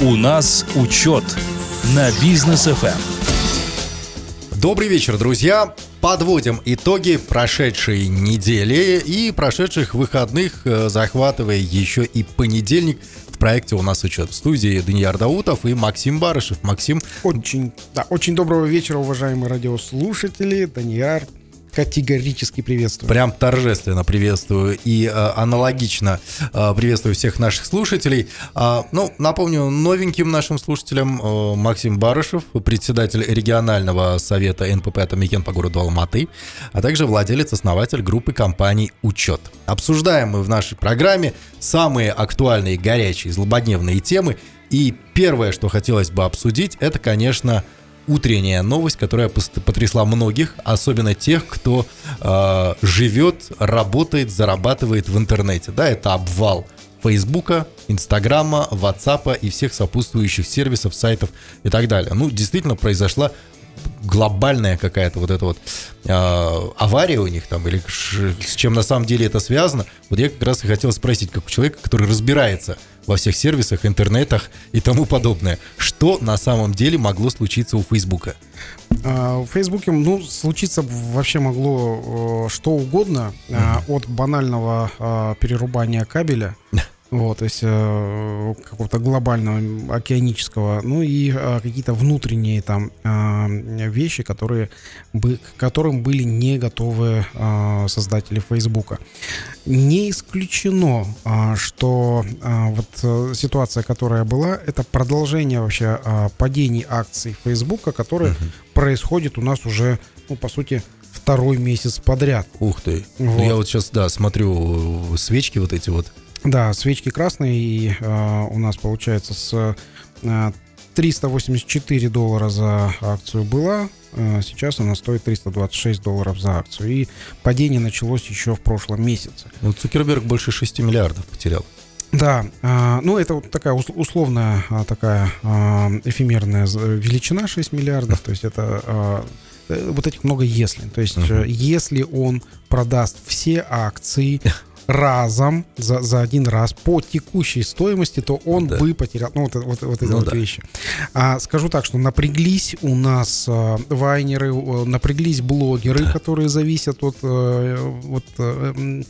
У нас учет на бизнес FM. Добрый вечер, друзья. Подводим итоги прошедшей недели и прошедших выходных, э, захватывая еще и понедельник. В проекте у нас учет в студии Даниил Даутов и Максим Барышев. Максим, Очень, да, очень доброго вечера, уважаемые радиослушатели. Данияр категорически приветствую. прям торжественно приветствую и э, аналогично э, приветствую всех наших слушателей. А, ну, напомню, новеньким нашим слушателям э, Максим Барышев, председатель регионального совета НПП «Атамикен» по городу Алматы, а также владелец, основатель группы компаний «Учет». Обсуждаем мы в нашей программе самые актуальные, горячие, злободневные темы. И первое, что хотелось бы обсудить, это, конечно, утренняя новость, которая потрясла многих, особенно тех, кто э, живет, работает, зарабатывает в интернете. Да, это обвал Фейсбука, Инстаграма, Ватсапа и всех сопутствующих сервисов, сайтов и так далее. Ну, действительно произошла глобальная какая-то вот эта вот э, авария у них там, или с чем на самом деле это связано. Вот я как раз и хотел спросить, как у человека, который разбирается во всех сервисах, интернетах и тому подобное, что на самом деле могло случиться у Фейсбука? А, В Фейсбуке, ну, случиться вообще могло э, что угодно, а, от банального а, перерубания кабеля, вот, то есть э, какого-то глобального океанического, ну и а, какие-то внутренние там а, вещи, которые бы, к которым были не готовы а, создатели Фейсбука. Не исключено, а, что а, вот э, ситуация, которая была, это продолжение вообще а, падений акций Фейсбука, которые происходит у нас уже, ну, по сути, второй месяц подряд. Ух ты. Ну, Вот. я вот сейчас, да, смотрю э, свечки вот эти вот. Да, свечки красные, и а, у нас получается с а, 384 доллара за акцию была, а, сейчас она стоит 326 долларов за акцию. И падение началось еще в прошлом месяце. Ну, Цукерберг больше 6 миллиардов потерял. Да, а, ну это вот такая ус- условная а, такая а, эфемерная величина 6 миллиардов, то есть это э, вот этих много если. То есть э, если он продаст все акции разом за, за один раз по текущей стоимости, то он Да. бы потерял, ну вот, вот, вот эти Ну вот да. вещи. А, скажу так, что напряглись у нас а, вайнеры, э, напряглись блогеры, которые зависят от э, вот э,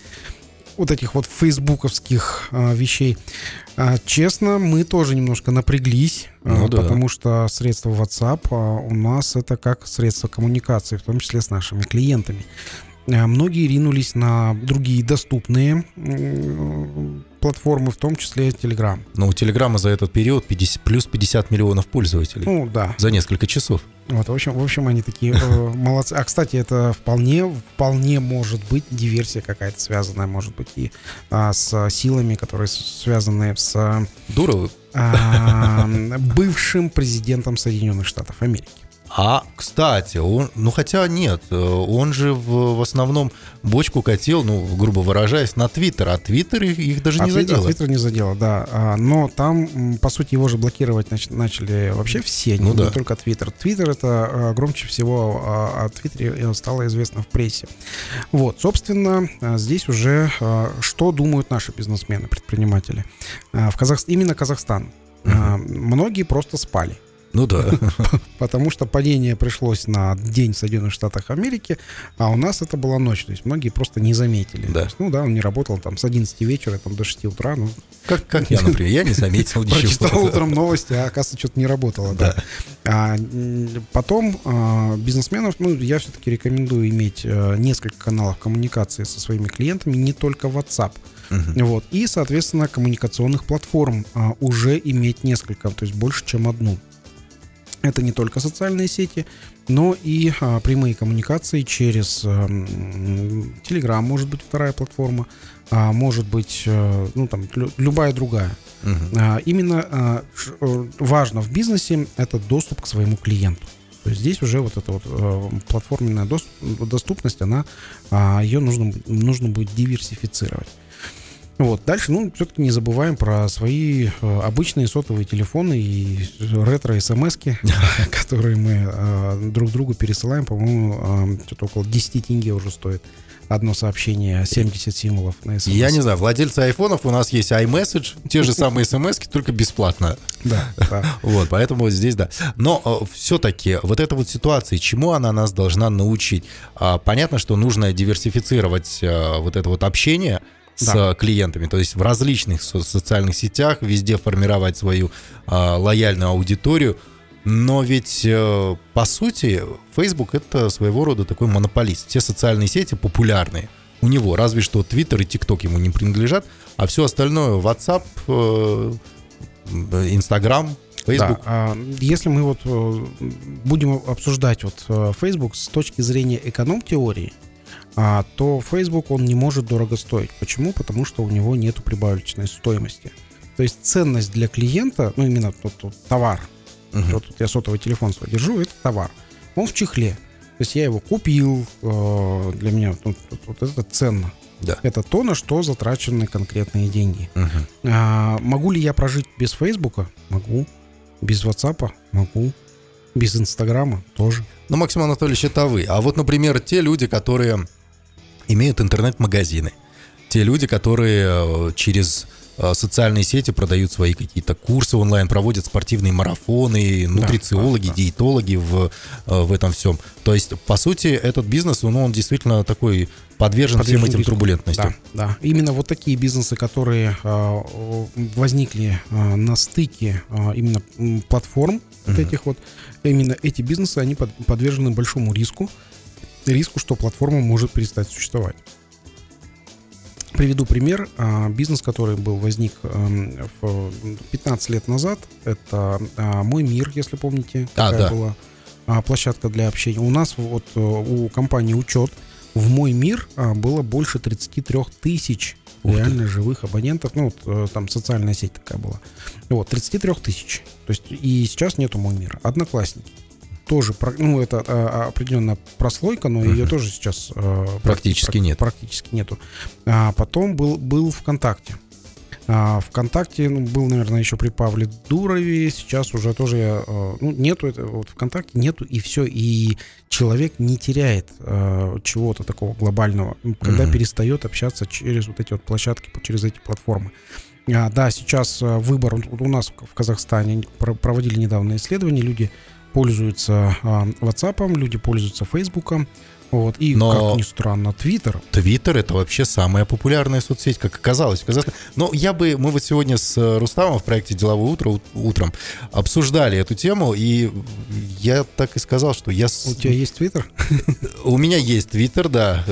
вот этих вот фейсбуковских а, вещей. А, честно, мы тоже немножко напряглись, а, Ну да. потому что средства WhatsApp а, у нас это как средство коммуникации, в том числе с нашими клиентами. А, Многие ринулись на другие доступные платформы, в том числе Telegram. Но у Телеграма за этот период 50, плюс 50 миллионов пользователей. Ну да, За несколько часов. вот, в общем, в общем, они такие э, молодцы. А, кстати, это вполне, вполне может быть диверсия какая-то связанная, может быть, и а, с силами, которые связаны с Дуровы. а, бывшим президентом Соединенных Штатов Америки. А, кстати, он, ну хотя нет, э, он же в, в основном бочку катил, ну, грубо выражаясь, на Твиттер, а Твиттер их, их даже А не Твит- а задел. Твиттер не задело, да. А, Но там, по сути, его же блокировать нач- начали вообще все, Ну не, да. не только Твиттер. Твиттер это а, громче всего а, о Твиттере э, стало известно в прессе. Вот, собственно, а, здесь уже а, что думают наши бизнесмены, предприниматели. А, В Казах... Именно Казахстан. А, Многие просто спали. Ну да. Потому что падение пришлось на день в Соединенных Штатах Америки, а у нас это была ночь. То есть многие просто не заметили. Да. Есть, ну да, он не работал там с 11 вечера там, до 6 утра. Ну, Как, как я, например, я не заметил прочитал ничего. утром новости, а оказывается, что-то не работало. Да. А, м, потом а, бизнесменов, ну, я все-таки рекомендую иметь э, несколько каналов коммуникации со своими клиентами, не только WhatsApp. Мгм. Вот. И, соответственно, коммуникационных платформ а, уже иметь несколько, то есть больше, чем одну. Это не только социальные сети, но и а, прямые коммуникации через а, Telegram, может быть, вторая платформа, а, может быть, э, ну, там, лю- любая другая. Мгм. А, Именно а, э, важно в бизнесе это доступ к своему клиенту. То есть здесь уже вот эта вот э, платформенная дос- доступность, она, а, ее нужно, нужно будет диверсифицировать. Вот. Дальше, ну, все-таки не забываем про свои э, обычные сотовые телефоны и ретро-смски, которые мы э, друг другу пересылаем. По-моему, э, что-то около 10 тенге уже стоит одно сообщение 70 символов на смс. Я не знаю, владельцы айфонов, у нас есть iMessage, те же самые смс только бесплатно. Да, да. Вот, поэтому здесь да. Но все-таки вот эта вот ситуация, чему она нас должна научить? А, понятно, что нужно диверсифицировать а, вот это вот общение с Да. клиентами, то есть в различных со- социальных сетях, везде формировать свою а, лояльную аудиторию. Но ведь, э, по сути, Facebook это своего рода такой монополист. Все социальные сети популярные у него, разве что Twitter и TikTok ему не принадлежат, а все остальное WhatsApp, э, Instagram, Facebook. Да, а, если мы вот э, будем обсуждать вот э, Facebook с точки зрения эконом-теории, а, то Facebook он не может дорого стоить. Почему? Потому что у него нет прибавочной стоимости. То есть ценность для клиента, ну именно тот, тот товар, Мгм. вот тут я сотовый телефон свой держу, это товар. Он в чехле. То есть я его купил, э, для меня ну, вот, вот это ценно. Да. Это то, на что затрачены конкретные деньги. Мгм. А, могу ли я прожить без Фейсбука? Могу. Без WhatsApp? Могу. Без Инстаграма? Тоже. Ну, Максим Анатольевич, это вы. А вот, например, те люди, которые имеют интернет-магазины, те люди, которые э, через э, социальные сети продают свои какие-то курсы онлайн, проводят спортивные марафоны, нутрициологи, да, да. диетологи в, э, в этом всем. То есть, по сути, этот бизнес, ну, он действительно такой подвержен, всем Подвержен этим риску. турбулентностям. Да, да. Именно вот такие бизнесы, которые о, возникли а, на стыке а, именно платформ вот этих вот, именно эти бизнесы, они под- подвержены большому риску, риску, что платформа может перестать существовать. Приведу пример. А, Бизнес, который был возник эм, в 15 лет назад, это а, «Мой мир», если помните, А, такая да. была а, площадка для общения. У нас вот э, у компании «Учет» в «Мой мир» было больше 33 тысяч реально живых абонентов. Ну, вот э, там социальная сеть такая была. Вот, 33 тысяч. То есть и сейчас нету «Мой мир». «Одноклассники». Тоже, ну, это а, определенная прослойка, но ее тоже сейчас э, Практически прак- нет. Практически нету. А потом был, был ВКонтакте. А, ВКонтакте ну, был, наверное, еще при Павле Дурове. Сейчас уже тоже я, э, ну, нету это, вот ВКонтакте нету, и все. И человек не теряет э, чего-то такого глобального, м, когда Мгм. перестает общаться через вот эти вот площадки, через эти платформы. А, да, сейчас э, выбор у нас в Казахстане про- проводили недавно исследование, люди пользуются а, WhatsApp, люди пользуются Фейсбуком, вот, и, Но- как ни странно, Твиттером. Твиттер это вообще самая популярная соцсеть, как оказалось. в Казахстане. Но я бы, мы вот сегодня с э, Рустамом в проекте «Деловое утро» ут- утром обсуждали эту тему, и я так и сказал, что я... У тебя есть Твиттер? У меня есть Твиттер, да,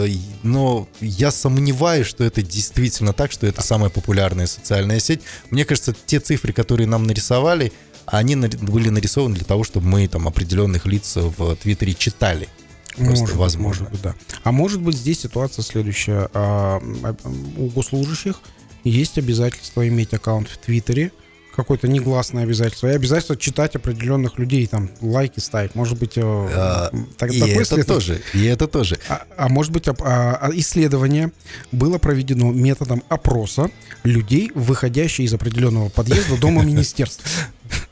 но я сомневаюсь, что это действительно так, что это самая популярная социальная сеть. Мне кажется, те цифры, которые нам нарисовали, они были нарисованы для того, чтобы мы там определенных лиц в Твиттере читали. Просто может, возможно. может быть, да. А может быть, здесь ситуация следующая. А, а, у госслужащих есть обязательство иметь аккаунт в Твиттере, какое-то негласное обязательство, и обязательство читать определенных людей, там, лайки ставить. Может быть, э, А, так- и такой это след- тоже, и это тоже. А, а может быть, а, а исследование было проведено методом опроса людей, выходящих из определенного подъезда дома министерства.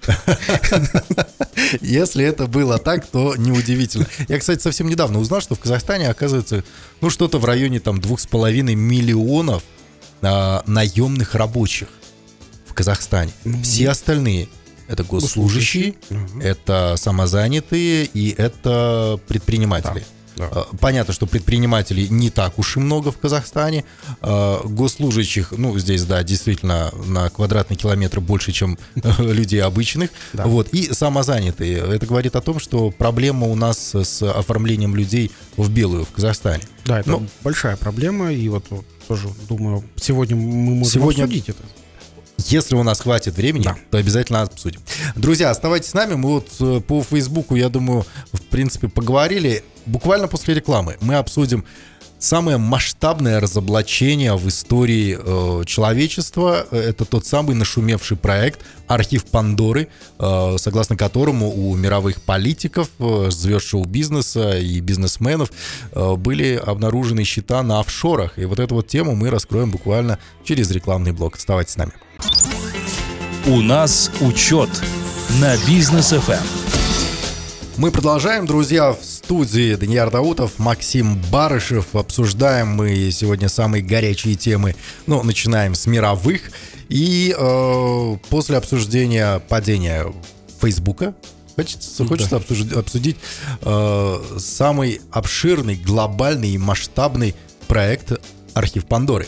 Если это было так, то неудивительно. Я, кстати, совсем недавно узнал, что в Казахстане, оказывается, ну, что-то в районе там двух с половиной миллионов а, наемных рабочих в Казахстане. Все остальные это госслужащие, это самозанятые и это предприниматели. Да. А, Понятно, что предпринимателей не так уж и много в Казахстане. А, Госслужащих, ну, здесь, да, действительно, на квадратный километр больше, чем людей обычных. Да. Вот. И самозанятые. Это говорит о том, что проблема у нас с оформлением людей в белую в Казахстане. Да, это Ну, большая проблема, и вот, вот тоже думаю, сегодня мы можем Сегодня- обсудить это. Если у нас хватит времени, Да. то обязательно обсудим. Друзья, оставайтесь с нами. Мы вот э, по Фейсбуку, я думаю, в принципе, поговорили. Буквально после рекламы мы обсудим самое масштабное разоблачение в истории э, человечества. Это тот самый нашумевший проект «Архив Пандоры», э, согласно которому у мировых политиков, э, звезд шоу-бизнеса и бизнесменов э, были обнаружены счета на офшорах. И вот эту вот тему мы раскроем буквально через рекламный блок. Оставайтесь с нами. У нас учет на бизнес ФМ. Мы продолжаем, друзья, в студии Даниил Даутов, Максим Барышев. Обсуждаем мы сегодня самые горячие темы. Ну, начинаем с мировых. И э, после обсуждения падения Фейсбука, хочется, хочется обсуждить, обсудить э, самый обширный, глобальный и масштабный проект «Архив Пандоры».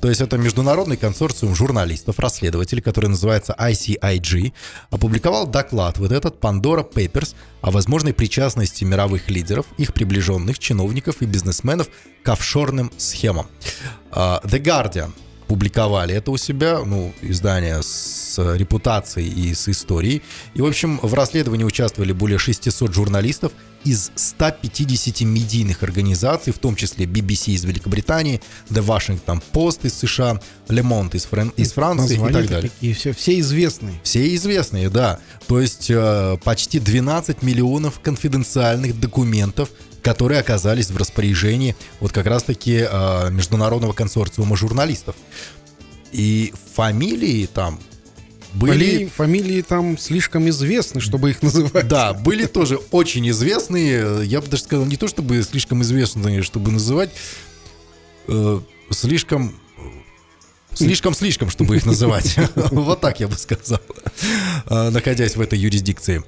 То есть это международный консорциум журналистов, расследователей, который называется ICIG, опубликовал доклад, вот этот Pandora Papers, о возможной причастности мировых лидеров, их приближенных чиновников и бизнесменов к офшорным схемам. А, The Guardian публиковали это у себя, ну, издание с репутацией и с историей. И, в общем, в расследовании участвовали более 600 журналистов из 150 медийных организаций, в том числе BBC из Великобритании, The Washington Post из США, Le Monde из, Фран... из Франции и так далее. Такие, все, все известные. Все известные, да. То есть э, почти 12 миллионов конфиденциальных документов, которые оказались в распоряжении вот как раз-таки э, международного консорциума журналистов. И фамилии там были... Фамилии, фамилии там слишком известны, чтобы их называть. Да, были тоже очень известные. Я бы даже сказал, не то чтобы слишком известные, чтобы называть, э, слишком слишком-слишком, чтобы их называть. Вот так я бы сказал, э, находясь в этой юрисдикции.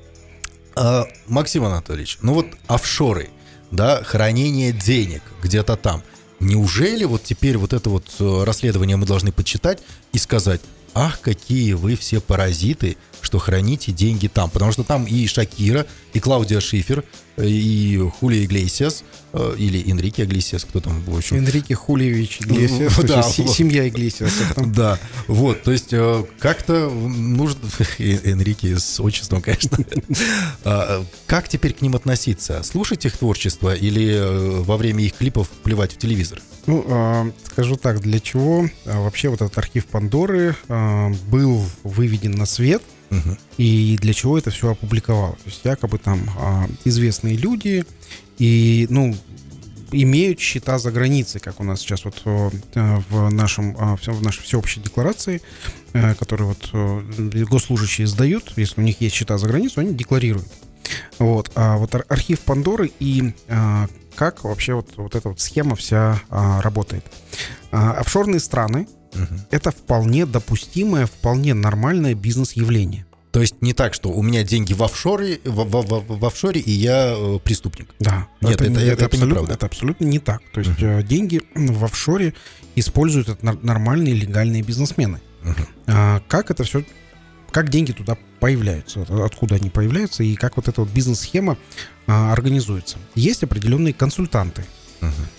Э, Максим Анатольевич, ну вот офшоры, да, хранение денег где-то там. Неужели вот теперь вот это вот э, расследование мы должны почитать и сказать, ах, какие вы все паразиты, что храните деньги там. Потому что там и Шакира, и Клаудия Шифер, и Хулия Иглесиас, э, или Энрике Иглесиас, кто там, в общем. Энрике Хулиевич Иглесиас, Ну, да, вот. семья Иглесиас. Да, вот, то есть э, как-то нужно... Э- Энрике с отчеством, конечно. А, Как теперь к ним относиться? Слушать их творчество или э, во время их клипов плевать в телевизор? Ну, а, скажу так, для чего а, вообще вот этот архив Пандоры а, был выведен на свет И для чего это все опубликовалось. То есть якобы там а, известные люди и, ну, имеют счета за границей, как у нас сейчас вот э, в нашем а, в нашей всеобщей декларации, э, которую вот э, госслужащие сдают, если у них есть счета за границу, они декларируют. Вот, а вот ар- архив Пандоры и а, как вообще вот, вот эта вот схема вся а, работает. А, офшорные страны Это вполне допустимое, вполне нормальное бизнес-явление. То есть не так, что у меня деньги в офшоре, в, в- в- в офшоре и я э, преступник. Да, Нет, это- это абсолютно, неправда. это абсолютно не так. То есть э, деньги в офшоре используют это нормальные легальные бизнесмены. Мгм. А, как это все, как деньги туда появляются, от- откуда они появляются и как вот эта вот бизнес-схема а, организуется. Есть определенные консультанты.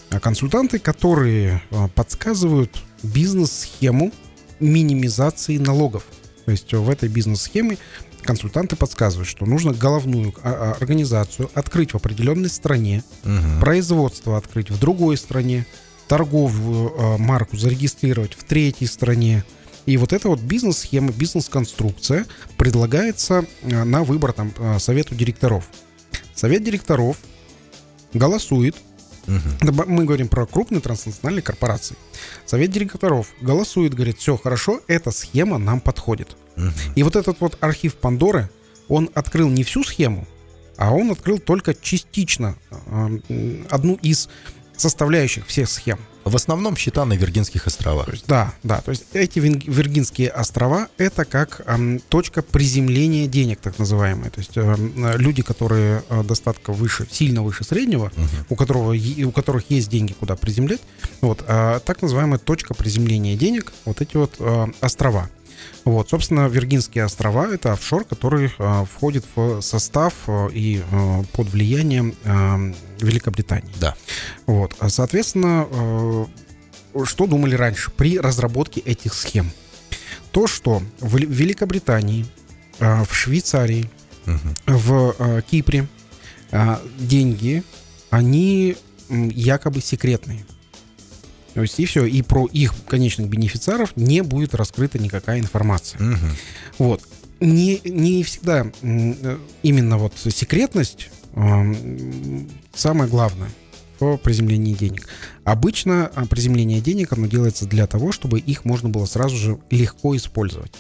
А консультанты, которые а, подсказывают бизнес-схему минимизации налогов. То есть э, в этой бизнес-схеме консультанты подсказывают, что нужно головную а, а, организацию открыть в определенной стране, Мгм. производство открыть в другой стране, торговую марку зарегистрировать в третьей стране. И вот эта вот бизнес-схема, бизнес-конструкция предлагается на выбор там, совету директоров. Совет директоров голосует Б- Мы говорим про крупные транснациональные корпорации. Совет директоров голосует, говорит, все хорошо, эта схема нам подходит. Мгм. И вот этот вот архив Пандоры, он открыл не всю схему, а он открыл только частично м, одну из составляющих всех схем. В основном счета на Виргинских островах. То есть, да, да, то есть эти Виргинские острова это как эм, точка приземления денег, так называемые. То есть э, люди, которые э, достаточно выше, сильно выше среднего, Мгм. у, которого, у которых есть деньги, куда приземлять, вот, а, так называемая точка приземления денег, вот эти вот э, острова. Вот, собственно, Виргинские острова — это офшор, который э, входит в состав э, и э, под влиянием э, Великобритании. Да. Вот, соответственно, э, что думали раньше при разработке этих схем? То, что в Вели- Великобритании, э, в Швейцарии, Мгм. в э, Кипре э, деньги, они якобы секретные. То есть и все, и про их конечных бенефициаров не будет раскрыта никакая информация. Мгм. Вот. Не, не всегда э, именно вот секретность м, самое главное в приземлении денег. Обычно а, приземление денег оно делается для того, чтобы их можно было сразу же легко использовать.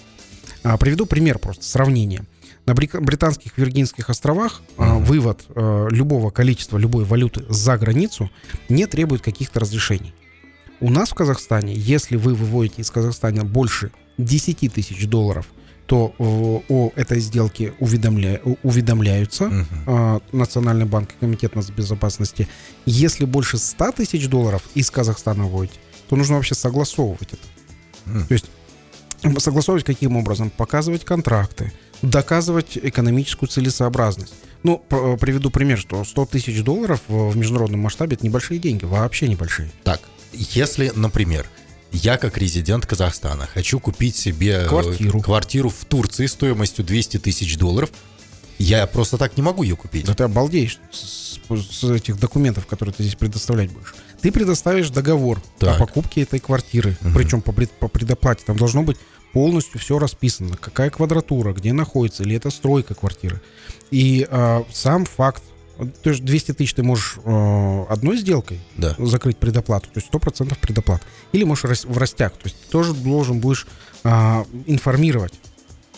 А, Приведу пример просто, сравнение. На бри- британских Виргинских островах Мгм. вывод любого количества любой валюты за границу не требует каких-то разрешений. У нас в Казахстане, если вы выводите из Казахстана больше 10 тысяч долларов, то о, этой сделке уведомля- уведомляются а, Национальный банк и Комитет безопасности. Если больше 100 тысяч долларов из Казахстана выводите, то нужно вообще согласовывать это. М. То есть согласовывать каким образом? Показывать контракты, доказывать экономическую целесообразность. Ну, приведу пример, что 100 тысяч долларов в международном масштабе это небольшие деньги, вообще небольшие. Так, если, например, я как резидент Казахстана хочу купить себе э, Квартиру. квартиру в Турции стоимостью 200 тысяч долларов, я просто так не могу ее купить. Да ты обалдеешь с, с этих документов, которые ты здесь предоставлять будешь. Ты предоставишь договор Так. о покупке этой квартиры, Мгм. причем по, по предоплате. Там должно быть полностью все расписано, какая квадратура, где находится, или это стройка квартиры. И а, сам факт, то есть 200 тысяч ты можешь а, одной сделкой Да. закрыть предоплату, то есть 100% предоплат. Или можешь в растяг, то есть ты тоже должен будешь а, информировать.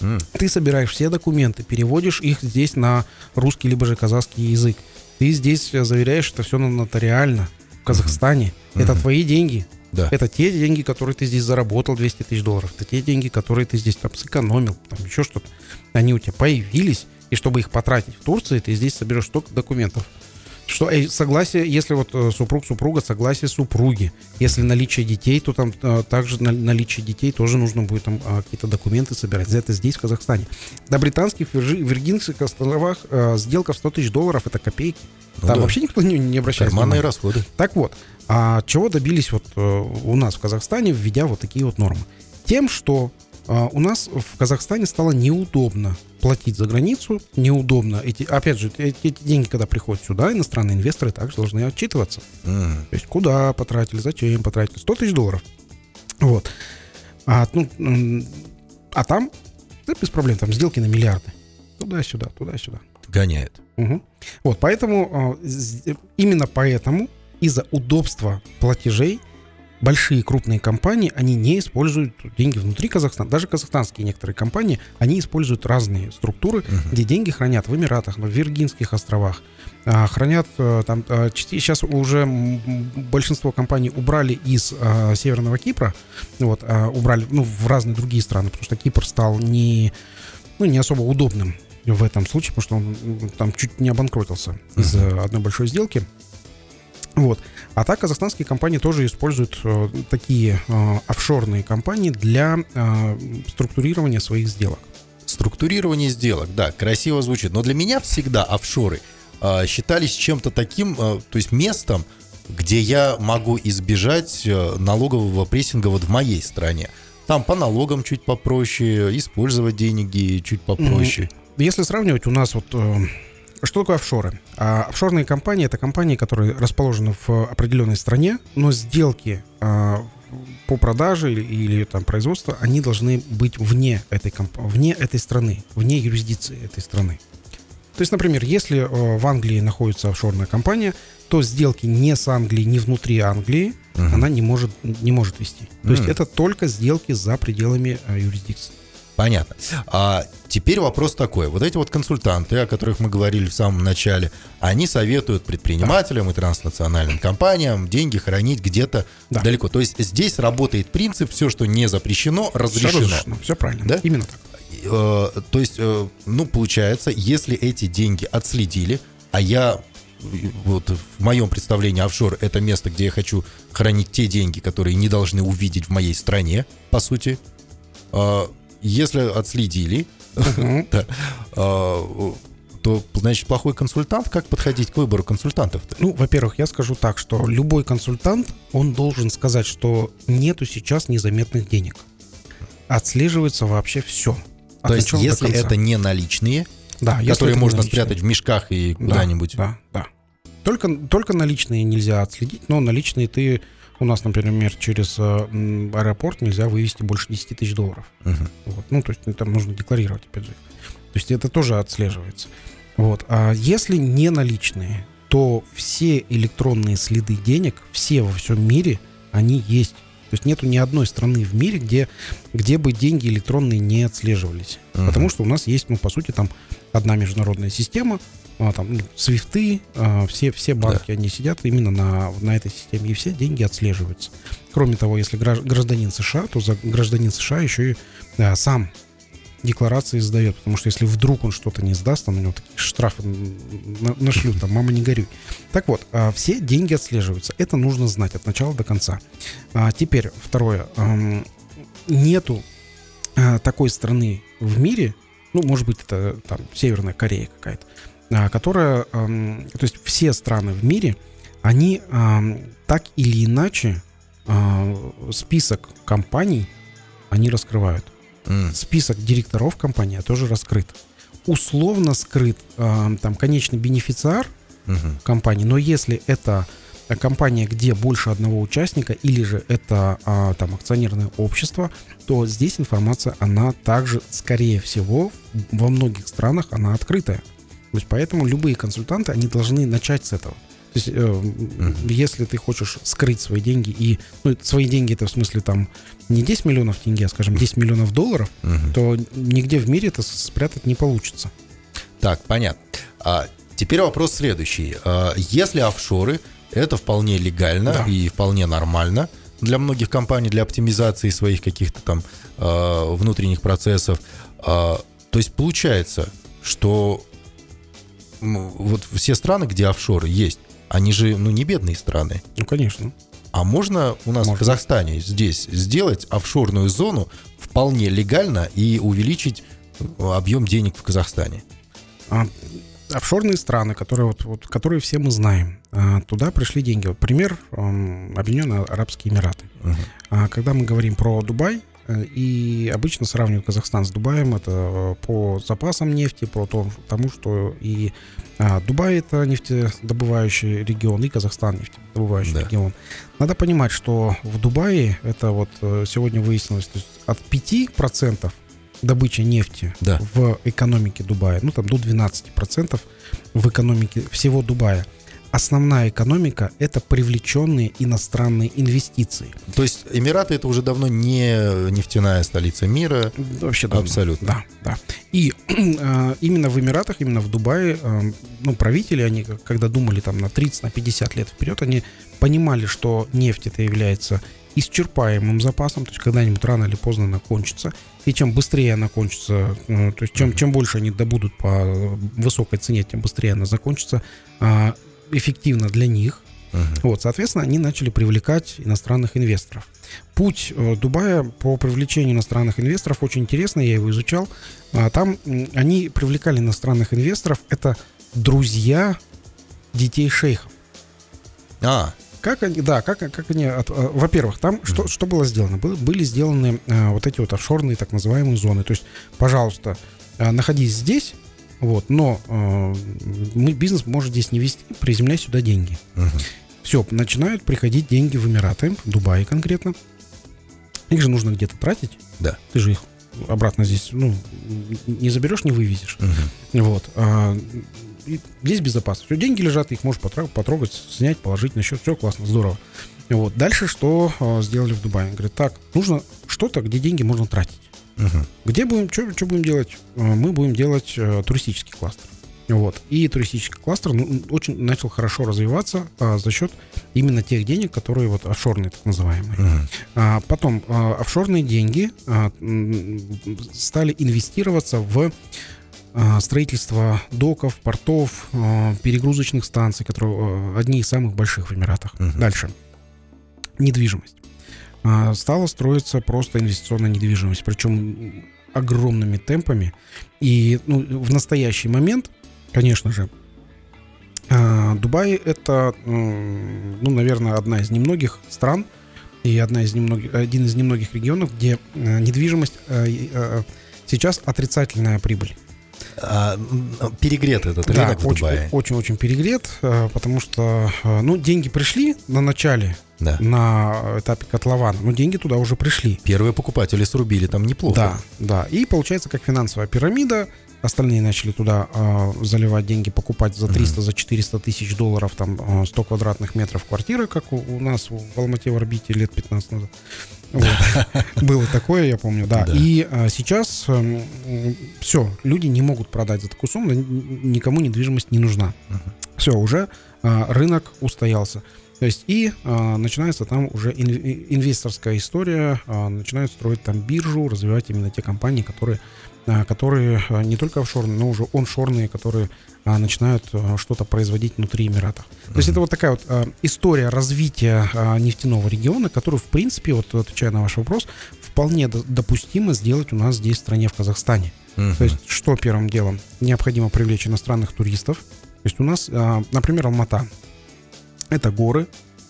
М. Ты собираешь все документы, переводишь их здесь на русский либо же казахский язык. Ты здесь э, заверяешь это все нотариально в Казахстане. Это Мгм. твои деньги. Да. Это те деньги, которые ты здесь заработал, 200 тысяч долларов. Это те деньги, которые ты здесь там сэкономил, там еще что-то. Они у тебя появились, и чтобы их потратить в Турции, ты здесь соберешь столько документов. Что э, согласие, если вот э, супруг супруга, согласие супруги. Если наличие детей, то там э, также на- наличие детей тоже нужно будет там а, какие-то документы собирать. За Это здесь, в Казахстане. На британских Виргинских островах сделка в 100 тысяч долларов это копейки. Ну там да. вообще никто не, не обращает Карманные внимания. расходы. Так вот, а чего добились вот у нас в Казахстане, введя вот такие вот нормы? Тем, что у нас в Казахстане стало неудобно платить за границу, неудобно. Эти, опять же, эти, эти деньги, когда приходят сюда, иностранные инвесторы также должны отчитываться. М. То есть куда потратили, зачем потратили. 100 тысяч долларов. Вот. А, ну, а там, да, без проблем, там сделки на миллиарды. Туда-сюда, туда-сюда. Гоняет. Мгм. Вот, поэтому з- именно поэтому из-за удобства платежей большие крупные компании, они не используют деньги внутри Казахстана. Даже казахстанские некоторые компании, они используют разные структуры, Мгм. где деньги хранят в Эмиратах, на Виргинских островах, а, хранят э, там сейчас уже большинство компаний убрали из а, Северного Кипра, вот, а, убрали ну, в разные другие страны, потому что Кипр стал не, ну, не особо удобным в этом случае, потому что он там чуть не обанкротился из-за одной большой сделки. Вот. А так казахстанские компании тоже используют э, такие э, офшорные компании для э, структурирования своих сделок. Структурирование сделок, да, красиво звучит. Но для меня всегда офшоры а, считались чем-то таким, а, то есть местом, где я могу избежать э, налогового прессинга вот в моей стране. Там по налогам чуть попроще, использовать деньги чуть попроще. Если сравнивать, у нас вот э, что такое офшоры? А офшорные компании это компании, которые расположены в определенной стране, но сделки а, по продаже или, или там производству, они должны быть вне этой комп- вне этой страны, вне юрисдикции этой страны. То есть, например, если э, в Англии находится офшорная компания, то сделки не с Англией, не внутри Англии Мгм. она не может не может вести. То есть Мгм. это только сделки за пределами э, юрисдикции. Понятно. А теперь вопрос такой. Вот эти вот консультанты, о которых мы говорили в самом начале, они советуют предпринимателям и транснациональным компаниям деньги хранить где-то Да. далеко. То есть здесь работает принцип, все, что не запрещено, разрешено. Все правильно. Да? Именно так. Э, то есть, э, ну, получается, если эти деньги отследили, а я э, вот в моем представлении офшор это место, где я хочу хранить те деньги, которые не должны увидеть в моей стране, по сути. Если отследили, э, то, значит, плохой консультант. Как подходить к выбору консультантов-то? Ну, во-первых, я скажу так, что любой консультант, он должен сказать, что нету сейчас незаметных денег. Отслеживается вообще все. То есть, если это не наличные, да, которые можно наличные. спрятать в мешках и Да, куда-нибудь. Да, да. Только, только наличные нельзя отследить, но наличные ты... У нас, например, через э, аэропорт нельзя вывести больше 10 тысяч долларов. Мгм. Вот. Ну, то есть там нужно декларировать, опять же. То есть это тоже отслеживается. Вот. А если не наличные, то все электронные следы денег, все во всем мире, они есть. То есть нету ни одной страны в мире, где, где бы деньги электронные не отслеживались. Мгм. Потому что у нас есть, ну, по сути, там одна международная система, а, там, ну, свифты, а, все, все банки, они сидят именно на, на этой системе, и все деньги отслеживаются. Кроме того, если гражд- гражданин США, то за гражданин США еще и а, сам декларации сдает, потому что если вдруг он что-то не сдаст, там у него такие штрафы на- нашлют, там, мама не горюй. Так вот, а, все деньги отслеживаются. Это нужно знать от начала до конца. А, Теперь, второе. Нету а, такой страны в мире, ну, может быть, это там Северная Корея какая-то, которая, ам, то есть все страны в мире, они так или иначе а, список компаний они раскрывают список директоров компании тоже раскрыт. Условно скрыт там конечный бенефициар мгм. компании, но если это компания, где больше одного участника, или же это а, там акционерное общество, то здесь информация, она также, скорее всего, во многих странах она открытая. То есть поэтому любые консультанты, они должны начать с этого. То есть, э, если ты хочешь скрыть свои деньги и ну, свои деньги это в смысле там не 10 миллионов тенге, а скажем 10 миллионов долларов, Мгм. то нигде в мире это спрятать не получится. Так, понятно. А, теперь вопрос следующий. А, если офшоры, это вполне легально Да. и вполне нормально для многих компаний, для оптимизации своих каких-то там а, внутренних процессов. А, то есть получается, что вот все страны, где офшоры есть, они же, ну, не бедные страны. Ну, конечно. А можно у нас в Можно. Казахстане здесь сделать офшорную зону вполне легально и увеличить э, объем денег в Казахстане? А, офшорные страны, которые, вот, вот, которые все мы знаем, а, туда пришли деньги. Вот пример Объединенные Арабские Эмираты. А когда мы говорим про Дубай, и обычно сравнивают Казахстан с Дубаем, это э, по запасам нефти, по то- тому, что и а, Дубай это нефтедобывающий регион, и Казахстан нефтедобывающий Да. регион. Надо понимать, что в Дубае, это вот э, сегодня выяснилось, то есть от 5% добычи нефти Да. в экономике Дубая, ну там до 12% в экономике всего Дубая. Основная экономика – это привлеченные иностранные инвестиции. То есть Эмираты это уже давно не нефтяная столица мира. Вообще давно. Абсолютно. Да, да. И э, именно в Эмиратах, именно в Дубае, э, ну, правители, они, когда думали там на 30, на 50 лет вперед, они понимали, что нефть это является исчерпаемым запасом, то есть когда-нибудь рано или поздно она кончится. И чем быстрее она кончится, э, то есть чем, чем больше они добудут по высокой цене, тем быстрее она закончится а, эффективно для них. Мгм. Вот, соответственно, они начали привлекать иностранных инвесторов. Путь э, Дубая по привлечению иностранных инвесторов очень интересный, я его изучал. А, Там они привлекали иностранных инвесторов. Это друзья детей шейхов. А, Как они, да, как, как они, от- э, во-первых, там что, что было сделано? Был- были сделаны э, вот эти вот офшорные так называемые зоны. То есть, пожалуйста, э, находись здесь, вот, но э, мы бизнес может здесь не вести, приземляй сюда деньги. мгм. Все, начинают приходить деньги в Эмираты, в Дубае конкретно. Их же нужно где-то тратить. Да. Ты же их обратно здесь, ну, не заберешь, не вывезешь. Мгм. Вот. а, здесь безопасно. Все, деньги лежат, их можешь потрогать, снять, положить на счет. Все классно, здорово. Вот. Дальше что а, сделали в Дубае? Говорят, так, нужно что-то, где деньги можно тратить. Мгм. Где будем, что будем делать? А, Мы будем делать э, туристический кластер. Вот. И туристический кластер ну, очень начал хорошо развиваться а, за счет именно тех денег, которые вот офшорные, так называемые. Мгм. А, потом а, офшорные деньги а, стали инвестироваться в а, строительство доков, портов, а, перегрузочных станций, которые а, одни из самых больших в Эмиратах. Мгм. Дальше. Недвижимость. А, Стала строиться просто инвестиционная недвижимость, причем огромными темпами. И ну, в настоящий момент, конечно же, а, Дубай это, ну, наверное, одна из немногих стран и одна из немногих, один из немногих регионов, где э, недвижимость сейчас отрицательная прибыль. А, перегрет этот рынок в очень, Дубае. очень, очень перегрет, потому что, ну, деньги пришли на начале, Да. на этапе котлована. Но деньги туда уже пришли. Первые покупатели срубили там неплохо. Да, да. И получается, как финансовая пирамида, остальные начали туда э, заливать деньги, покупать за 300, за 400 тысяч долларов, там, э, 100 квадратных метров квартиры, как у, у нас в Алмате в орбите лет 15 назад. Вот. Было такое, я помню, да. Да. И э, сейчас все, люди не могут продать за такую сумму, никому недвижимость не нужна. Все, уже э, рынок устоялся. То есть и э, начинается там уже ин- инвесторская история, э, начинают строить там биржу, развивать именно те компании, которые, э, которые э, не только офшорные, но уже оншорные, которые э, начинают э, что-то производить внутри Эмиратов. То есть это вот такая вот э, история развития э, нефтяного региона, которую, в принципе, вот отвечая на ваш вопрос, вполне до- допустимо сделать у нас здесь, в стране, в Казахстане. Мгм. То есть что первым делом? Необходимо привлечь иностранных туристов. То есть у нас, а, например, Алмата. Это горы.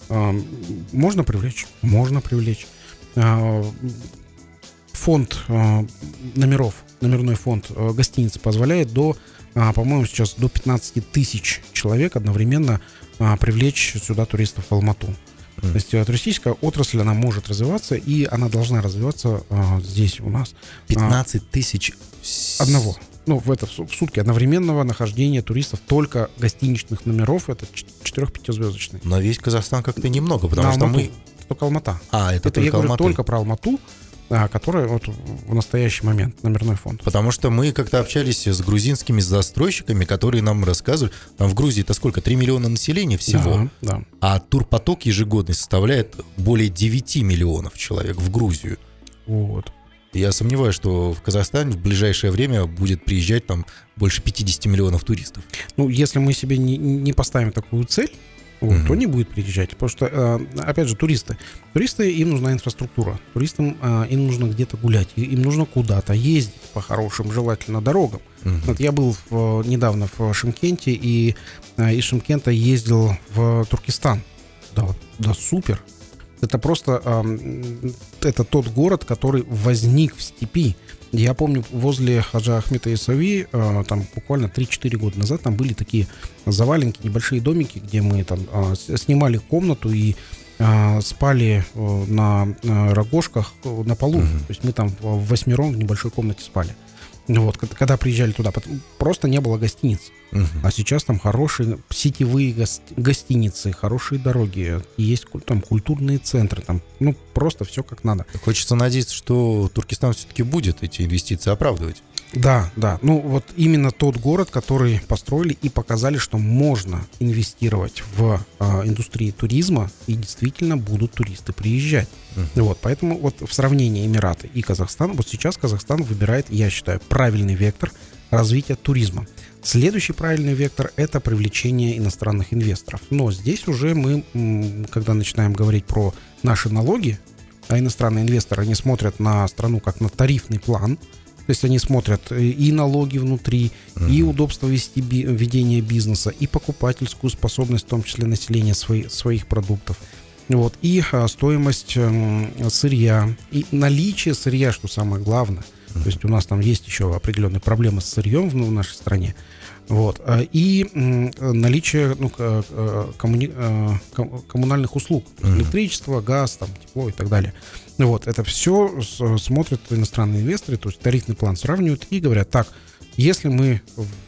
А, Можно привлечь? Можно привлечь. А, Фонд а, номеров, номерной фонд гостиницы позволяет до, по-моему, сейчас до 15 тысяч человек одновременно привлечь сюда туристов в Алмату. То есть а, туристическая отрасль, она может развиваться, и она должна развиваться а, здесь у нас. 15 тысяч... Одного. Ну, в это в су- в сутки одновременного нахождения туристов только гостиничных номеров. Это 4-5 Но весь Казахстан как-то немного, потому что мы... Только Алмата. А, это, Это, я только говорю Алматы. только про Алмату, а, которая вот в настоящий момент номерной фонд. Потому что мы как-то общались с грузинскими застройщиками, которые нам рассказывали, там в Грузии-то сколько, 3 миллиона населения всего, Да, да. а турпоток ежегодный составляет более 9 миллионов человек в Грузию. Вот. Я сомневаюсь, что в Казахстан в ближайшее время будет приезжать там больше 50 миллионов туристов. Ну, если мы себе не, не поставим такую цель, вот, Мгм. то не будет приезжать. Потому что, э, опять же, туристы. Туристы, им нужна инфраструктура. Туристам э, им нужно где-то гулять. Им нужно куда-то ездить по хорошим, желательно, дорогам. Мгм. Вот я был в- недавно в Шимкенте и э, из Шимкента ездил в Туркестан. Да, да, супер. Это просто эм, это тот город, который возник в степи. Я помню, возле Хаджа Ахмета Исави, э, там буквально 3-4 года назад, там были такие заваленки, небольшие домики, где мы там э, снимали комнату и э, спали э, на э, рогожках э, на полу. Мгм. То есть мы там в восьмером в небольшой комнате спали. Вот, когда, приезжали туда, просто не было гостиниц. Мгм. А сейчас там хорошие сетевые гос- гостиницы, хорошие дороги, есть там культурные центры, там, ну, просто все как надо. Хочется надеяться, что Туркестан все-таки будет эти инвестиции оправдывать. Да, да. Ну, вот именно тот город, который построили и показали, что можно инвестировать в а, индустрию туризма, и действительно будут туристы приезжать. Мгм. Вот, поэтому вот в сравнении Эмираты и Казахстан, вот сейчас Казахстан выбирает, я считаю, правильный вектор развития туризма. Следующий правильный вектор – это привлечение иностранных инвесторов. Но здесь уже мы, когда начинаем говорить про наши налоги, а иностранные инвесторы, они смотрят на страну как на тарифный план, то есть они смотрят э, и налоги внутри, и удобство вести би- ведения бизнеса, и покупательскую способность, в том числе населения свои- своих продуктов. Вот, и а, стоимость эм, сырья, и наличие сырья, что самое главное. То есть у нас там есть еще определенные проблемы с сырьем в, в нашей стране. Вот. а, И наличие ну, э, коммуни- э, ком- коммунальных услуг. Электричество, газ, там, тепло и так далее. Вот. Это все смотрят иностранные инвесторы, то есть тарифный план сравнивают и говорят, так, если мы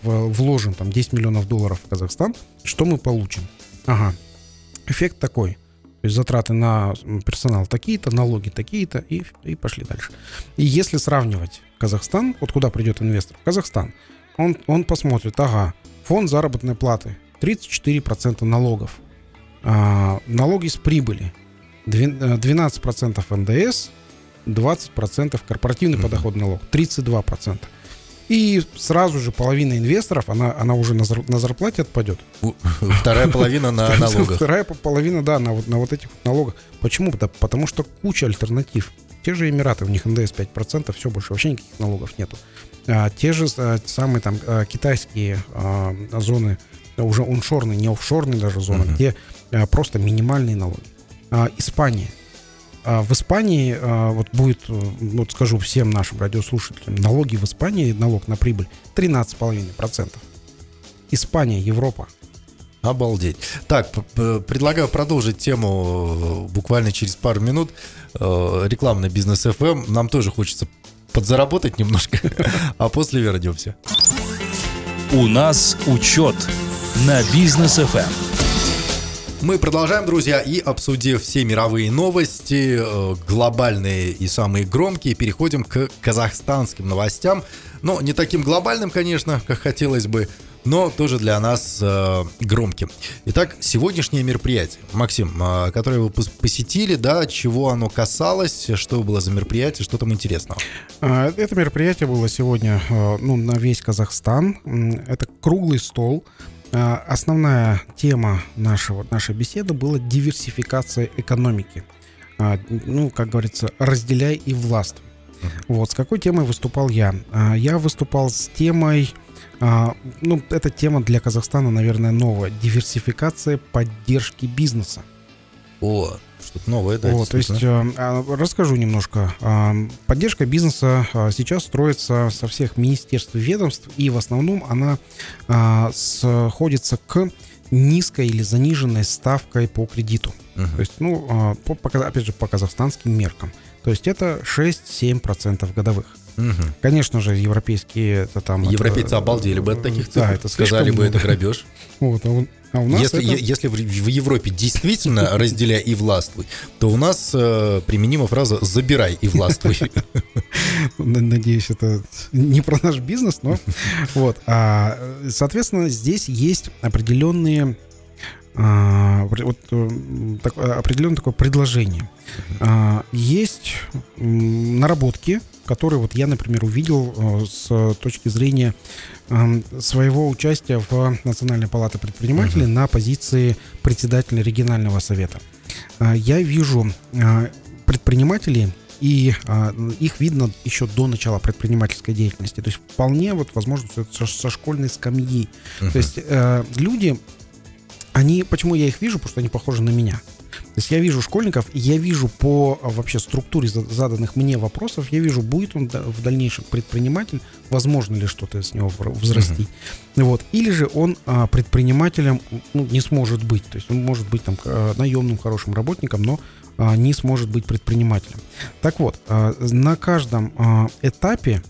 вложим там 10 миллионов долларов в Казахстан, что мы получим? Ага. Эффект такой. То есть затраты на персонал такие-то, налоги такие-то, и, и пошли дальше. И если сравнивать Казахстан, вот куда придет инвестор? Казахстан. Он, он посмотрит, ага, фонд заработной платы, 34% налогов, а, налоги с прибыли, 12% НДС, 20% корпоративный подоходный налог, 32%. И сразу же половина инвесторов, она, она уже на, зар- на зарплате отпадет. Вторая половина на налогах. Вторая по- половина, да, на вот, на вот этих налогах. Почему? Да потому что куча альтернатив. Те же Эмираты, у них НДС 5%, все, больше вообще никаких налогов нету. А, те же а, самые там а, китайские а, зоны, уже оншорные, не офшорные даже зоны, Мгм. где а, просто минимальные налоги. А, Испания. А, В Испании, а, вот будет, э, вот скажу всем нашим радиослушателям, налоги в Испании, налог на прибыль 13,5%. Испания, Европа. Обалдеть. Так, предлагаю продолжить тему э, буквально через пару минут. Э, Рекламный бизнес FM. Нам тоже хочется подзаработать немножко, а после вернемся. У нас учет на бизнес Эм. FM. Мы продолжаем, друзья, и обсудив все мировые новости, э, глобальные и самые громкие, переходим к казахстанским новостям. Но не таким глобальным, конечно, как хотелось бы, но тоже для нас э, громким. Итак, сегодняшнее мероприятие, Максим, э, которое вы пос- посетили, да, чего оно касалось, что было за мероприятие, что там интересного? Это мероприятие было сегодня ну, на весь Казахстан. Это круглый стол. А, Основная тема нашего, нашей беседы была диверсификация экономики. А, Ну, как говорится, разделяй и властвуй. Вот, с какой темой выступал я? А, Я выступал с темой, ну, эта тема для Казахстана, наверное, новая. Диверсификация поддержки бизнеса. О, что-то новое, да, Вот, то есть э, а, расскажу немножко. А, Поддержка бизнеса а, сейчас строится со всех министерств и ведомств, и в основном она сходится к низкой или заниженной ставкой по кредиту. Мгм. То есть, ну, по- опять же, по казахстанским меркам. То есть это 6-7% годовых. Мгм. Конечно же, европейские это там... это, Европейцы э, обалдели бы от таких цифр, Да, это сказали бы, это много. грабеж. Вот, а, у, а у нас Если, это- если в, в Европе действительно разделяй и властвуй, то у нас э, применима фраза «забирай и властвуй». Надеюсь, это не про наш бизнес, но вот. А, соответственно, здесь есть определенные а, вот, м, так- а, определенное такое предложение. А, Есть наработки, которые вот я, например, увидел э, с точки зрения ам, своего участия в Национальной палате предпринимателей на позиции председателя регионального совета. А, Я вижу предпринимателей, и а, их видно еще до начала предпринимательской деятельности. То есть вполне вот возможно со, со школьной скамьи. То есть э, люди, они, почему я их вижу, потому что они похожи на меня. То есть я вижу школьников, я вижу по а, вообще структуре за- заданных мне вопросов, я вижу, будет он в дальнейшем предприниматель, возможно ли что-то с него взрастить. Вот. Или же он а, предпринимателем ну, не сможет быть. То есть он может быть там а, наемным хорошим работником, но а, не сможет быть предпринимателем. Так вот, а, на каждом а, этапе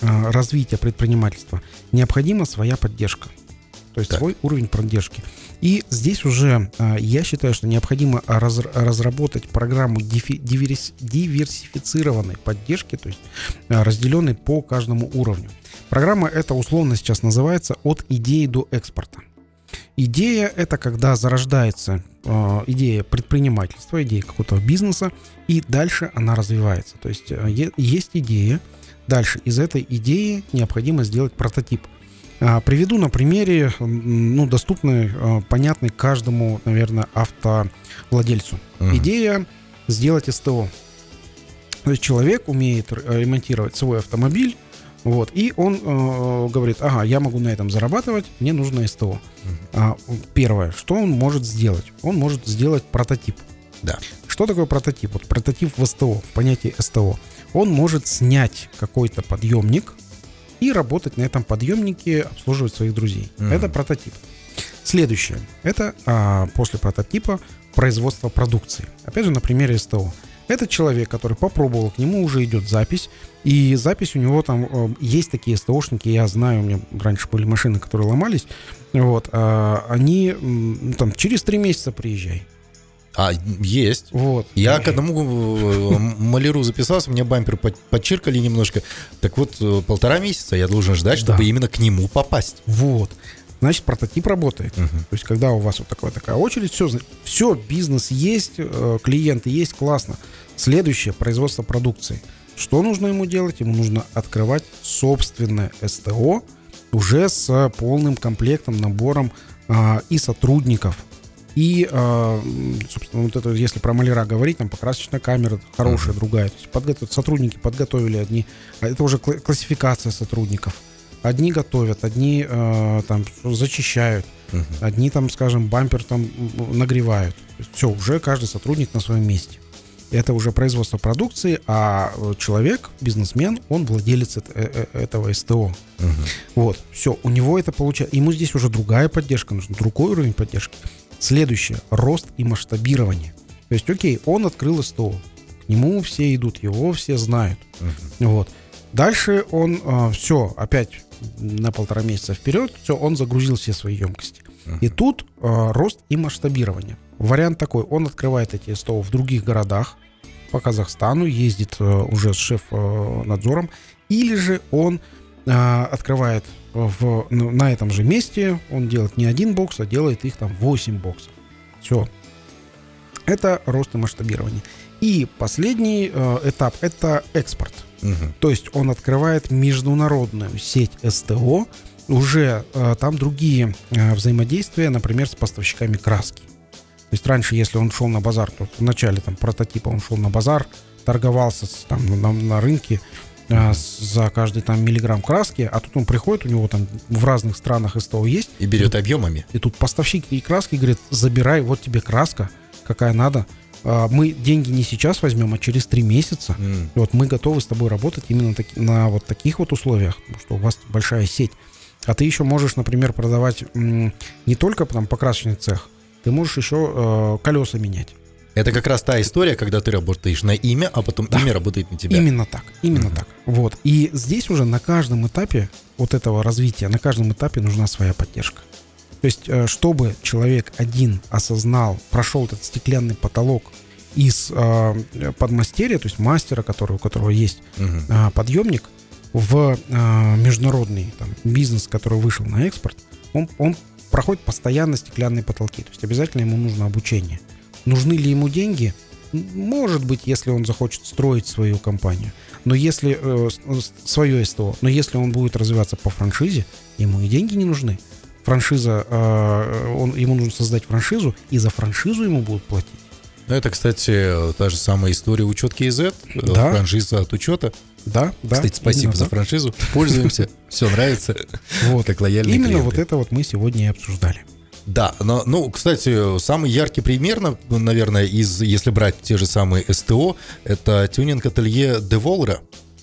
а, развития предпринимательства необходима своя поддержка. То есть Так. свой уровень поддержки. И здесь уже а, я считаю, что необходимо раз- разработать программу диверс- диверсифицированной поддержки, то есть а, разделенной по каждому уровню. Программа эта условно сейчас называется «От идеи до экспорта». Идея — это когда зарождается э, идея предпринимательства, идея какого-то бизнеса, и дальше она развивается. То есть есть идея, дальше из этой идеи необходимо сделать прототип. А, Приведу на примере, ну, доступный, э, понятный каждому, наверное, автовладельцу. Мгм. Идея сделать СТО. То есть человек умеет р- ремонтировать свой автомобиль, вот, и он э, говорит, ага, я могу на этом зарабатывать, мне нужно СТО. А, первое, что он может сделать? Он может сделать прототип. Да. Что такое прототип? Вот прототип в СТО, в понятии СТО. Он может снять какой-то подъемник и работать на этом подъемнике, обслуживать своих друзей. Мгм. Это прототип. Следующее. Это а, после прототипа производство продукции. Опять же, на примере СТО. Это человек, который попробовал, к нему уже идет запись, и запись у него там э, есть такие СТОшники, я знаю, у меня раньше были машины, которые ломались, вот, а, они ну, там через три месяца приезжай, А, есть. вот. Я к одному э, маляру записался, мне бампер под- подчиркали немножко. Так вот, э, полтора месяца я должен ждать, чтобы Да. именно к нему попасть. Вот. Значит, прототип работает. Мгм. То есть, когда у вас вот такая, такая очередь, все, все, бизнес есть, э, клиенты есть, классно. Следующее, производство продукции. Что нужно ему делать? Ему нужно открывать собственное СТО уже с полным комплектом, набором а, и сотрудников, и, а, собственно, вот это, если про маляра говорить, там покрасочная камера хорошая, другая. То есть подготовят, сотрудники подготовили одни, а это уже кла- классификация сотрудников. Одни готовят, одни э, там зачищают, Мгм. одни там, скажем, бампер там нагревают. Все, уже каждый сотрудник на своем месте. это уже производство продукции, а э, человек, бизнесмен, он владелец э- э- этого СТО. Вот, все, у него это получается. Ему здесь уже другая поддержка, нужен другой уровень поддержки. Следующее, рост и масштабирование. То есть, окей, он открыл СТО, к нему все идут, его все знают. Вот. Дальше он все, опять на полтора месяца вперед, все, он загрузил все свои емкости. И тут э, рост и масштабирование. Вариант такой, он открывает эти СТО в других городах, по Казахстану, ездит э, уже с шеф-надзором, или же он э, открывает в, ну, на этом же месте, он делает не один бокс, а делает их там 8 боксов. Все. Это рост и масштабирование. И последний э, этап – это экспорт. Мгм. То есть он открывает международную сеть СТО, уже э, там другие э, взаимодействия, например, с поставщиками краски. То есть раньше, если он шел на базар, то в начале там прототипа он шел на базар, торговался с- там на, на рынке за каждый там миллиграмм краски, а тут он приходит, у него там в разных странах СТО есть, И берет объемами. и тут поставщик и краски говорит, забирай, вот тебе краска, какая надо. А, Мы деньги не сейчас возьмем, а через три месяца. И вот мы готовы с тобой работать именно таки- на вот таких вот условиях, потому что у вас большая сеть. А ты еще можешь, например, продавать не только там покрасочный цех, ты можешь еще э, колеса менять. Это как раз та история, когда ты работаешь на имя, а потом имя работает на тебя. Именно так, именно Мгм. так. Вот. И здесь уже на каждом этапе вот этого развития, на каждом этапе нужна своя поддержка. То есть, э, чтобы человек один осознал, прошел этот стеклянный потолок из э, подмастерья, то есть мастера, который, у которого есть Мгм. а, подъемник в а, международный там, бизнес, который вышел на экспорт, он, он проходит постоянно стеклянные потолки. То есть обязательно ему нужно обучение. Нужны ли ему деньги? Может быть, если он захочет строить свою компанию. Но если э, с- свое СТО, но если он будет развиваться по франшизе, ему и деньги не нужны. Франшиза, э, он, ему нужно создать франшизу, и за франшизу ему будут платить. Ну, это, кстати, та же самая история учетки из Z, Да. франшиза от учета. Да, да. Кстати, спасибо за франшизу. Пользуемся. Все нравится. Вот. Как лояльные Именно клиенты. вот это вот мы сегодня и обсуждали. Да, но, ну, кстати, самый яркий пример, на- наверное, из, если брать те же самые СТО, это тюнинг-ателье Деволра,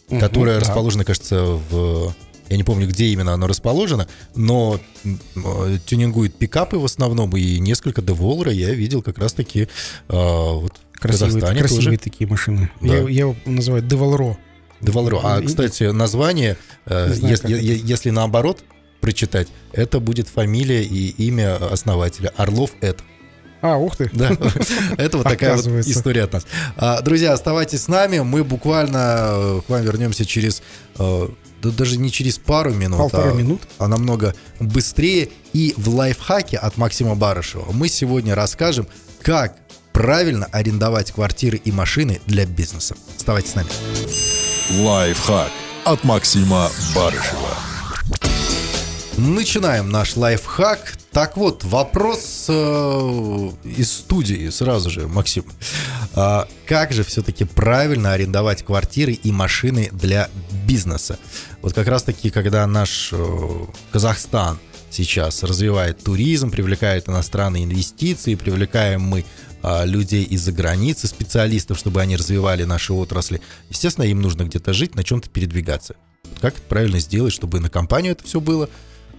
Мгм, которое да. расположено, кажется, в... Я не помню, где именно оно расположено, но э, тюнингует пикапы в основном, и несколько Деволра я видел как раз-таки а, вот в Красивые, Казахстане красивые тоже. такие машины. Да. Я, я его называю Девалро. Деволро. А, кстати, название, э, знаю, если, если наоборот прочитать, это будет фамилия и имя основателя. Орлов Эд. А, ух ты. Да, это вот такая вот история от нас. А, Друзья, оставайтесь с нами. Мы буквально э, к вам вернемся через, э, да даже не через пару минут, Полтора а, минут. а намного быстрее. И в лайфхаке от Максима Барышева мы сегодня расскажем, как правильно арендовать квартиры и машины для бизнеса. Оставайтесь с нами. Лайфхак от Максима Барышева. Начинаем наш лайфхак. Так вот, вопрос э, из студии сразу же, Максим. А, как же все-таки правильно арендовать квартиры и машины для бизнеса? Вот как раз-таки, когда наш э, Казахстан сейчас развивает туризм, привлекает иностранные инвестиции, привлекаем мы а, людей из-за границы, специалистов, чтобы они развивали наши отрасли. Естественно, им нужно где-то жить, на чем-то передвигаться. Как это правильно сделать, чтобы на компанию это все было,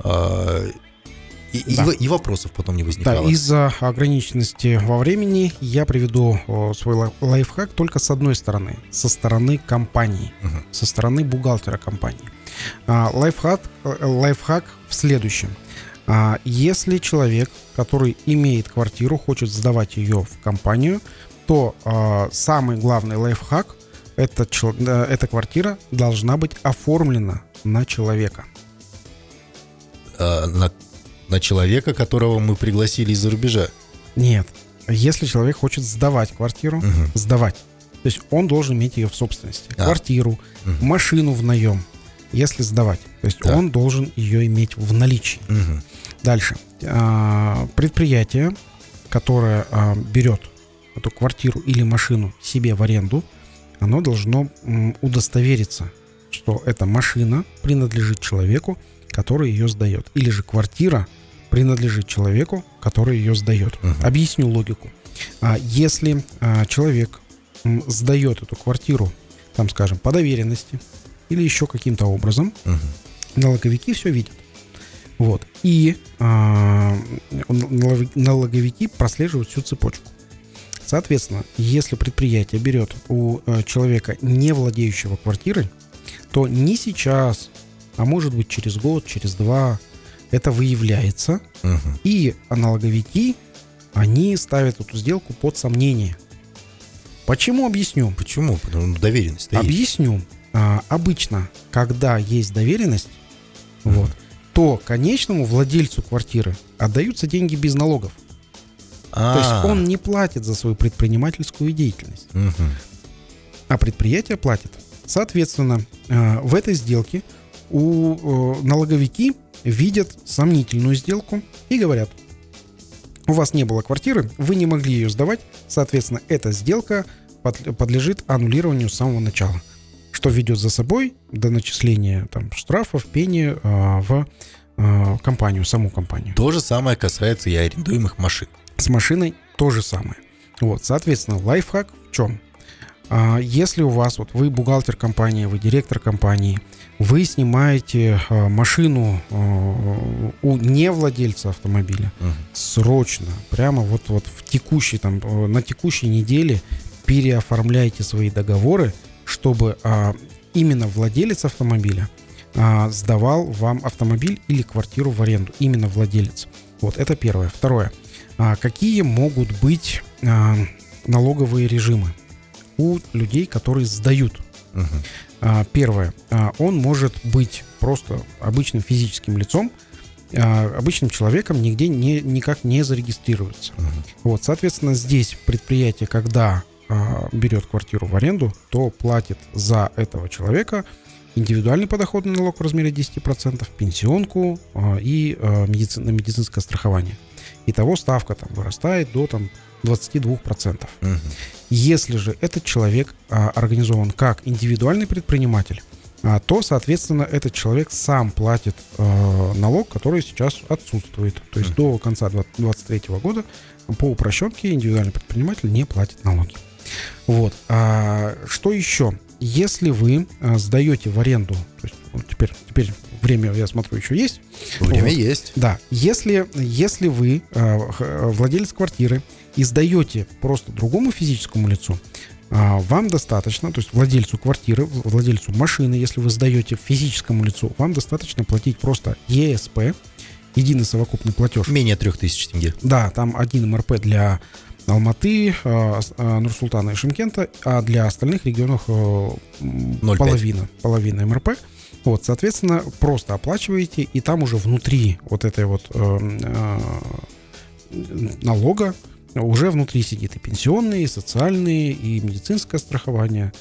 и, и Да. во- и вопросов потом не Да, возникало. из-за ограниченности во времени я приведу свой лай- лайфхак только с одной стороны, со стороны компании, Мгм. со стороны бухгалтера компании. А, лайфхак, э, лайфхак в следующем. А, если человек, который имеет квартиру, хочет сдавать ее в компанию, то а, самый главный лайфхак это, э, эта квартира должна быть оформлена на человека. А, на, на человека, которого мы пригласили из-за рубежа. Нет. Если человек хочет сдавать квартиру, Мгм. сдавать, то есть он должен иметь ее в собственности. А. Квартиру, Мгм. машину в наем, если сдавать. То есть Да. он должен ее иметь в наличии. Мгм. Дальше. А, Предприятие, которое а, берет эту квартиру или машину себе в аренду, оно должно удостовериться, что эта машина принадлежит человеку, который ее сдает. Или же квартира принадлежит человеку, который ее сдает. Мгм. Объясню логику. А, Если а, человек сдает эту квартиру, там, скажем, по доверенности или еще каким-то образом, Мгм. налоговики все видят. Вот. И а, налог- налоговики прослеживают всю цепочку. Соответственно, если предприятие берет у э, человека, не владеющего квартирой, то не сейчас, а может быть через год, через два, это выявляется, Мгм. и налоговики, они ставят эту сделку под сомнение. Почему объясню? Почему? Потому что доверенность есть. Объясню. А, обычно, когда есть доверенность, вот, то конечному владельцу квартиры отдаются деньги без налогов. То есть он не платит за свою предпринимательскую деятельность, мгм. а предприятие платит. Соответственно, э, в этой сделке у э, налоговики видят сомнительную сделку и говорят, у вас не было квартиры, вы не могли ее сдавать, соответственно, эта сделка под- подлежит аннулированию с самого начала, что ведет за собой до начисления там, штрафов, пени э, в э, компанию, саму компанию. То же самое касается и арендуемых машин. С машиной то же самое. Вот, соответственно, лайфхак в чем? А, Если у вас, вот вы бухгалтер компании, вы директор компании, вы снимаете а, машину а, у невладельца автомобиля, Мгм. срочно, прямо вот, вот в текущей, там, э, на текущей неделе переоформляйте свои договоры, чтобы а, именно владелец автомобиля а, сдавал вам автомобиль или квартиру в аренду. Именно владелец. Вот это первое. Второе. А, какие могут быть а, налоговые режимы у людей, которые сдают? Мгм. А, Первое. А, Он может быть просто обычным физическим лицом, а, обычным человеком нигде не, никак не зарегистрируется. Мгм. Вот, соответственно, здесь предприятие, когда а, берет квартиру в аренду, то платит за этого человека индивидуальный подоходный налог в размере 10%, пенсионку а, и а, медици- на медицинское страхование. Итого ставка там вырастает до там, 22%. Мгм. Если же этот человек а, организован как индивидуальный предприниматель, а, то, соответственно, этот человек сам платит э, налог, который сейчас отсутствует. То есть до конца 2023 года по упрощенке индивидуальный предприниматель не платит налоги. Вот. А, что еще? Если вы а, сдаете в аренду, то есть вот теперь, теперь время, я смотрю, еще есть, Время Вот. есть. да, если, если вы х- владелец квартиры и сдаете просто другому физическому лицу, а, вам достаточно, то есть владельцу квартиры, владельцу машины, если вы сдаете физическому лицу, вам достаточно платить просто ЕСП, единый совокупный платеж. Менее 3000 тенге. Да, там один МРП для Алматы, э, с- э, Нур-Султана и Шимкента, а для остальных регионов э, м, 0,5. половина, половина МРП. Вот, соответственно, просто оплачиваете, и там уже внутри вот этой вот э, э, налога уже внутри сидит и пенсионные, и социальные, и медицинское страхование,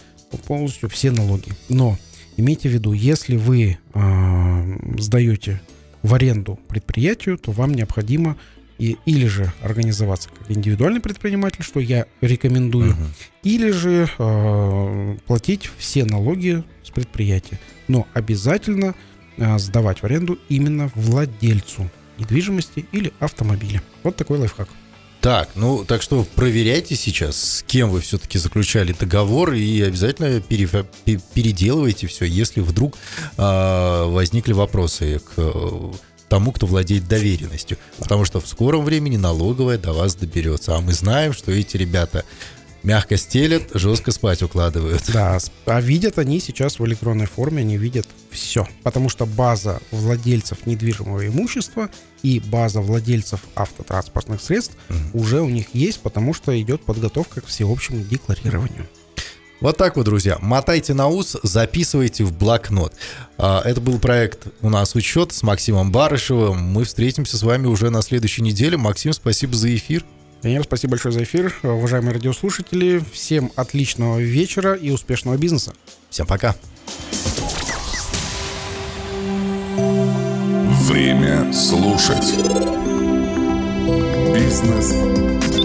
полностью все налоги. Но имейте в виду, если вы э, сдаете в аренду предприятию, то вам необходимо и, или же организоваться как индивидуальный предприниматель, что я рекомендую, Мгм. или же э, платить все налоги с предприятия. Но обязательно э, сдавать в аренду именно владельцу недвижимости или автомобиля. Вот такой лайфхак. Так, ну, так что проверяйте сейчас, с кем вы все-таки заключали договор, и обязательно пере- пе- переделывайте все, если вдруг а, возникли вопросы к э, тому, кто владеет доверенностью. Потому что в скором времени налоговая до вас доберется. А мы знаем, что эти ребята мягко стелят, жестко спать укладывают. Да, а видят они сейчас в электронной форме, они видят все. Потому что база владельцев недвижимого имущества и база владельцев автотранспортных средств уже у них есть, потому что идет подготовка к всеобщему декларированию. Вот так вот, друзья. Мотайте на ус, записывайте в блокнот. А, Это был проект «У нас учет» с Максимом Барышевым. Мы встретимся с вами уже на следующей неделе. Максим, спасибо за эфир. Даниэль, спасибо большое за эфир. Уважаемые радиослушатели, всем отличного вечера и успешного бизнеса. Всем пока. Время слушать. Бизнес